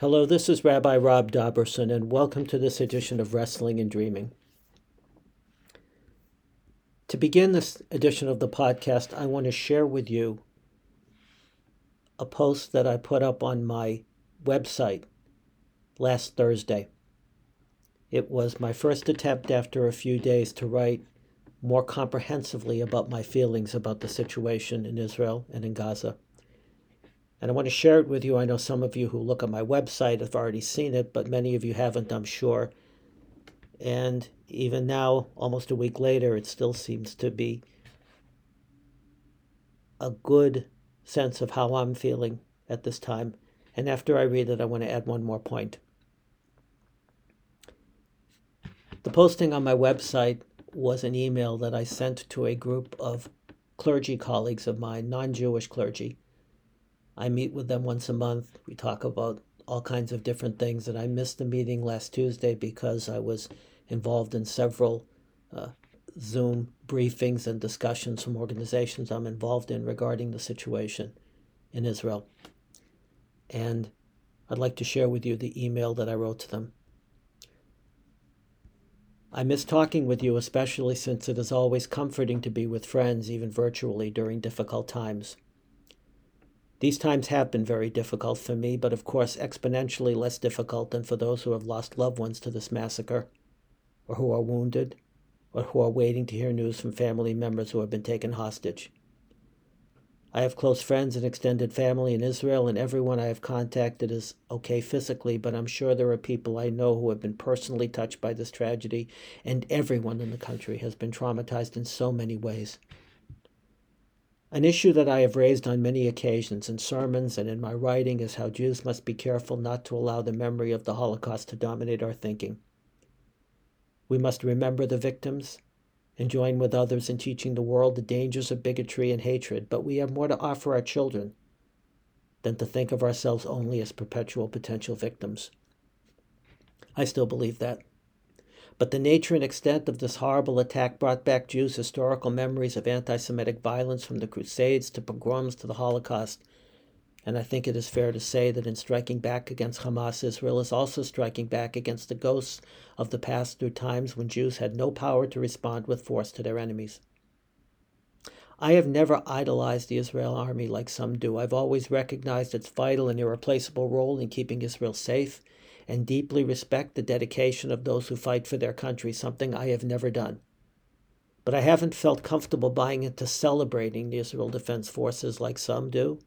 Hello, this is Rabbi Rob Dobrusin, and welcome to this edition of Wrestling and Dreaming. To begin this edition of the podcast, I want to share with you a post that I put up on my website last Thursday. It was my first attempt after a few days to write more comprehensively about my feelings about the situation in Israel and in Gaza. And I want to share it with you. I know some of you who look at my website have already seen it, but many of you haven't, I'm sure. And even now, almost a week later, it still seems to be a good sense of how I'm feeling at this time. And after I read it, I want to add one more point. The posting on my website was an email that I sent to a group of clergy colleagues of mine, non Jewish clergy, I meet with them once a month. We talk about all kinds of different things. And I missed the meeting last Tuesday because I was involved in several uh, Zoom briefings and discussions from organizations I'm involved in regarding the situation in Israel. And I'd like to share with you the email that I wrote to them. I miss talking with you, especially since it is always comforting to be with friends, even virtually, during difficult times. These times have been very difficult for me, but of course exponentially less difficult than for those who have lost loved ones to this massacre, or who are wounded, or who are waiting to hear news from family members who have been taken hostage. I have close friends and extended family in Israel, and everyone I have contacted is okay physically, but I'm sure there are people I know who have been personally touched by this tragedy, and everyone in the country has been traumatized in so many ways. An issue that I have raised on many occasions in sermons and in my writing is how Jews must be careful not to allow the memory of the Holocaust to dominate our thinking. We must remember the victims and join with others in teaching the world the dangers of bigotry and hatred, but we have more to offer our children than to think of ourselves only as perpetual potential victims. I still believe that. But the nature and extent of this horrible attack brought back Jews' historical memories of anti Semitic violence from the Crusades to pogroms to the Holocaust. And I think it is fair to say that in striking back against Hamas, Israel is also striking back against the ghosts of the past through times when Jews had no power to respond with force to their enemies. I have never idolized the Israel army like some do. I've always recognized its vital and irreplaceable role in keeping Israel safe and deeply respect the dedication of those who fight for their country, something I have never done. But I haven't felt comfortable buying into celebrating the Israel Defense Forces like some do.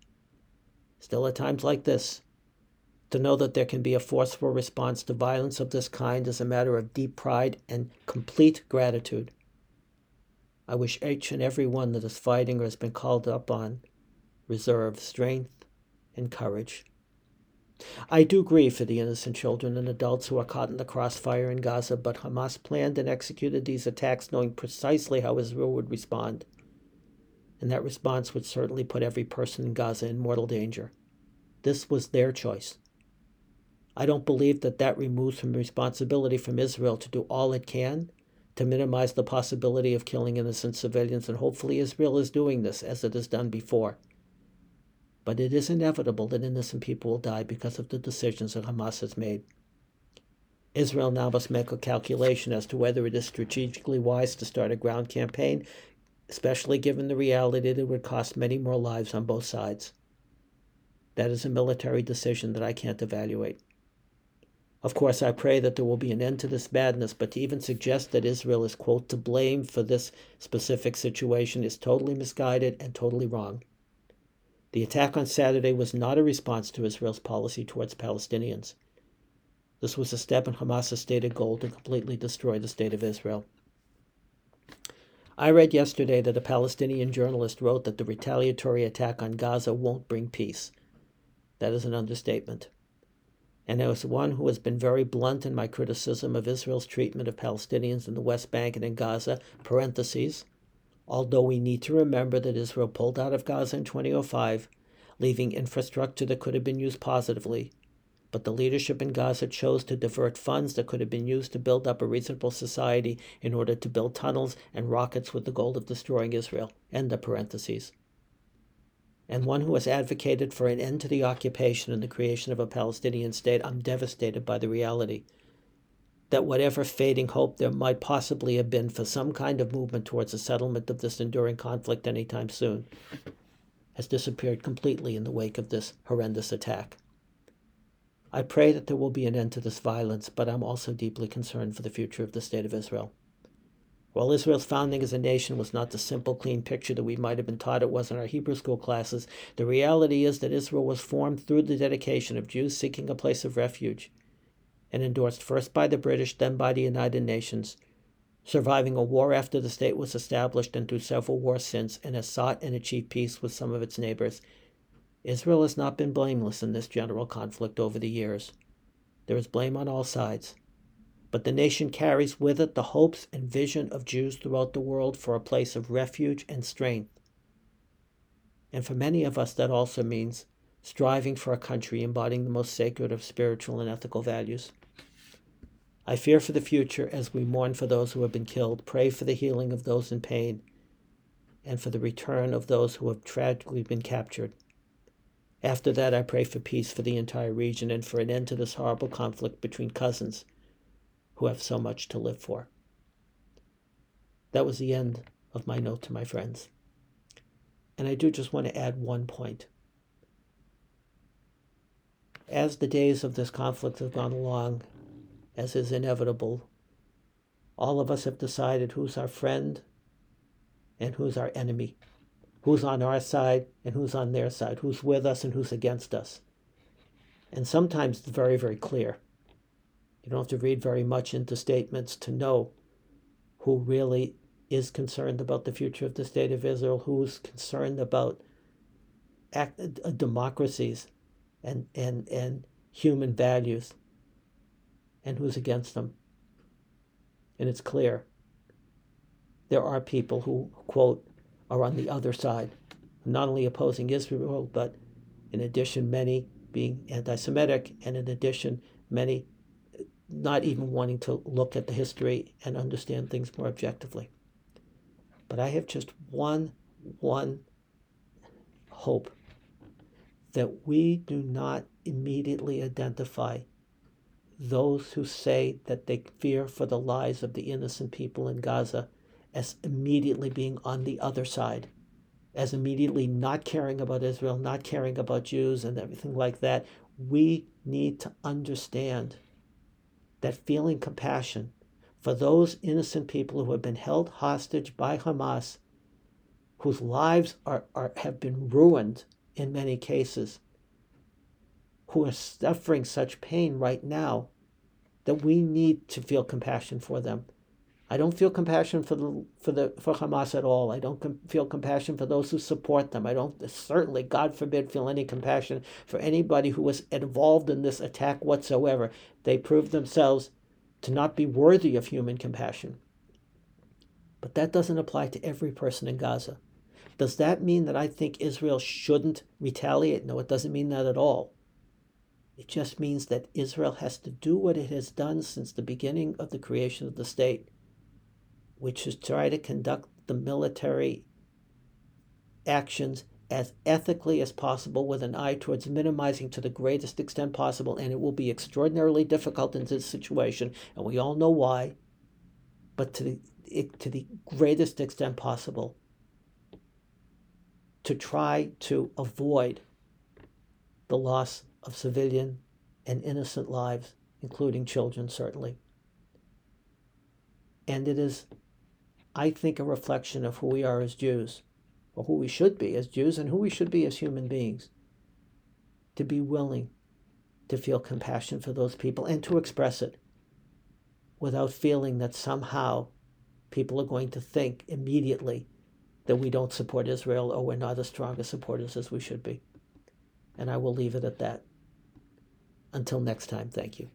Still, at times like this, to know that there can be a forceful response to violence of this kind is a matter of deep pride and complete gratitude. I wish each and every one that is fighting or has been called up on reserve strength and courage I do grieve for the innocent children and adults who are caught in the crossfire in Gaza, but Hamas planned and executed these attacks knowing precisely how Israel would respond. And that response would certainly put every person in Gaza in mortal danger. This was their choice. I don't believe that that removes from responsibility from Israel to do all it can to minimize the possibility of killing innocent civilians, and hopefully Israel is doing this as it has done before. But it is inevitable that innocent people will die because of the decisions that Hamas has made. Israel now must make a calculation as to whether it is strategically wise to start a ground campaign, especially given the reality that it would cost many more lives on both sides. That is a military decision that I can't evaluate. Of course, I pray that there will be an end to this madness, but to even suggest that Israel is, quote, to blame for this specific situation is totally misguided and totally wrong. The attack on Saturday was not a response to Israel's policy towards Palestinians. This was a step in Hamas's stated goal to completely destroy the state of Israel. I read yesterday that a Palestinian journalist wrote that the retaliatory attack on Gaza won't bring peace. That is an understatement. And as one who has been very blunt in my criticism of Israel's treatment of Palestinians in the West Bank and in Gaza, parentheses, although we need to remember that Israel pulled out of Gaza in 2005, leaving infrastructure that could have been used positively. But the leadership in Gaza chose to divert funds that could have been used to build up a reasonable society in order to build tunnels and rockets with the goal of destroying Israel. End of parentheses. and one who has advocated for an end to the occupation and the creation of a Palestinian state, I'm devastated by the reality that whatever fading hope there might possibly have been for some kind of movement towards a settlement of this enduring conflict anytime soon has disappeared completely in the wake of this horrendous attack. I pray that there will be an end to this violence, but I'm also deeply concerned for the future of the State of Israel. While Israel's founding as a nation was not the simple, clean picture that we might have been taught it was in our Hebrew school classes, the reality is that Israel was formed through the dedication of Jews seeking a place of refuge and endorsed first by the British, then by the United Nations, surviving a war after the state was established and through several wars since, and has sought and achieved peace with some of its neighbors. Israel has not been blameless in this general conflict over the years. There is blame on all sides. But the nation carries with it the hopes and vision of Jews throughout the world for a place of refuge and strength. And for many of us, that also means striving for a country embodying the most sacred of spiritual and ethical values. I fear for the future as we mourn for those who have been killed, pray for the healing of those in pain, and for the return of those who have tragically been captured. After that, I pray for peace for the entire region and for an end to this horrible conflict between cousins who have so much to live for. That was the end of my note to my friends. And I do just want to add one point. As the days of this conflict have gone along, as is inevitable, all of us have decided who's our friend and who's our enemy, who's on our side and who's on their side, who's with us and who's against us. And sometimes it's very, very clear. You don't have to read very much into statements to know who really is concerned about the future of the state of Israel, who's concerned about act, uh, democracies and, and, and human values and who's against them. And it's clear there are people who, quote, are on the other side, not only opposing Israel, but in addition, many being anti Semitic, and in addition, many not even wanting to look at the history and understand things more objectively. But I have just one, one hope that we do not immediately identify those who say that they fear for the lives of the innocent people in Gaza as immediately being on the other side, as immediately not caring about Israel, not caring about Jews, and everything like that. We need to understand that feeling compassion for those innocent people who have been held hostage by Hamas, whose lives are, are, have been ruined in many cases, who are suffering such pain right now that we need to feel compassion for them. I don't feel compassion for the for the for Hamas at all. I don't com- feel compassion for those who support them. I don't certainly, God forbid, feel any compassion for anybody who was involved in this attack whatsoever. They proved themselves to not be worthy of human compassion. But that doesn't apply to every person in Gaza. Does that mean that I think Israel shouldn't retaliate? No, it doesn't mean that at all. It just means that Israel has to do what it has done since the beginning of the creation of the state, which is try to conduct the military actions as ethically as possible with an eye towards minimizing to the greatest extent possible. And it will be extraordinarily difficult in this situation, and we all know why, but to the, to the greatest extent possible to try to avoid the loss of civilian and innocent lives, including children, certainly. And it is, I think, a reflection of who we are as Jews, or who we should be as Jews, and who we should be as human beings, to be willing to feel compassion for those people and to express it without feeling that somehow people are going to think immediately that we don't support Israel or we're not as strong as supporters as we should be. And I will leave it at that. Until next time, thank you.